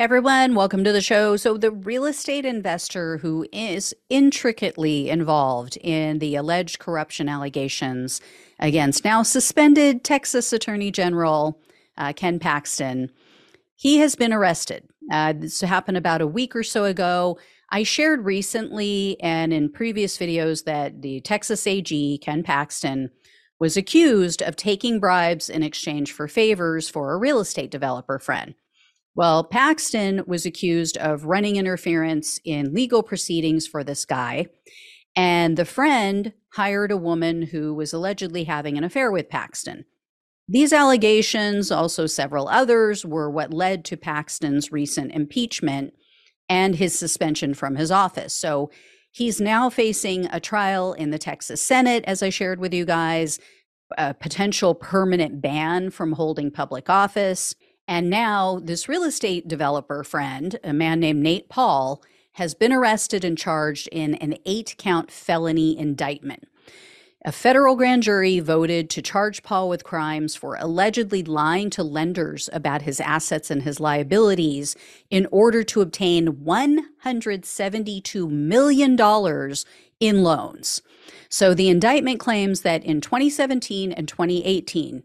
Everyone, welcome to the show. So, the real estate investor who is intricately involved in the alleged corruption allegations against now suspended Texas Attorney General uh, Ken Paxton, he has been arrested. Uh, this happened about a week or so ago. I shared recently and in previous videos that the Texas AG, Ken Paxton, was accused of taking bribes in exchange for favors for a real estate developer friend. Well, Paxton was accused of running interference in legal proceedings for this guy. And the friend hired a woman who was allegedly having an affair with Paxton. These allegations, also several others, were what led to Paxton's recent impeachment and his suspension from his office. So he's now facing a trial in the Texas Senate, as I shared with you guys, a potential permanent ban from holding public office. And now, this real estate developer friend, a man named Nate Paul, has been arrested and charged in an eight count felony indictment. A federal grand jury voted to charge Paul with crimes for allegedly lying to lenders about his assets and his liabilities in order to obtain $172 million in loans. So the indictment claims that in 2017 and 2018,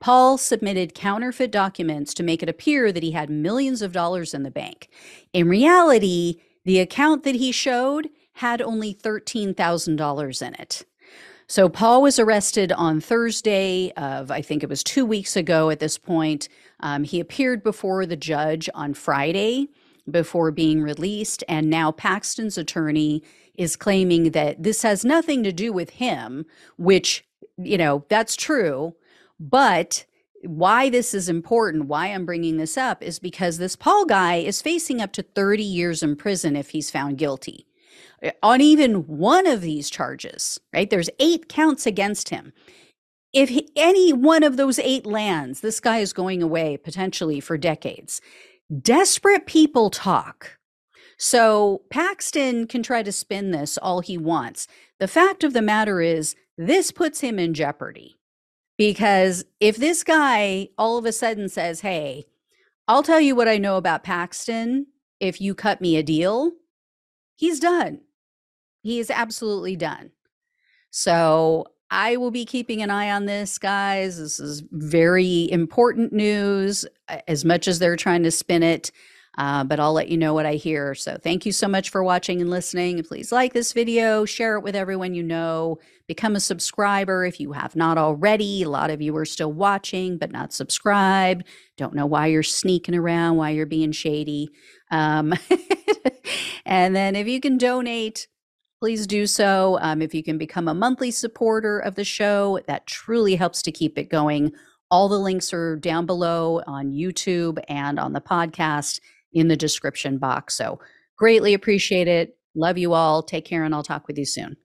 Paul submitted counterfeit documents to make it appear that he had millions of dollars in the bank. In reality, the account that he showed had only $13,000 in it. So Paul was arrested on Thursday of, I think it was two weeks ago at this point. Um, he appeared before the judge on Friday before being released. And now Paxton's attorney is claiming that this has nothing to do with him, which, you know, that's true. But why this is important, why I'm bringing this up, is because this Paul guy is facing up to 30 years in prison if he's found guilty on even one of these charges, right? There's eight counts against him. If he, any one of those eight lands, this guy is going away potentially for decades. Desperate people talk. So Paxton can try to spin this all he wants. The fact of the matter is, this puts him in jeopardy. Because if this guy all of a sudden says, Hey, I'll tell you what I know about Paxton if you cut me a deal, he's done. He is absolutely done. So I will be keeping an eye on this, guys. This is very important news, as much as they're trying to spin it. Uh, but I'll let you know what I hear. So thank you so much for watching and listening. Please like this video, share it with everyone you know, become a subscriber if you have not already. A lot of you are still watching but not subscribed. Don't know why you're sneaking around, why you're being shady. Um, and then if you can donate, please do so. Um, if you can become a monthly supporter of the show, that truly helps to keep it going. All the links are down below on YouTube and on the podcast in the description box. So greatly appreciate it. Love you all. Take care, and I'll talk with you soon.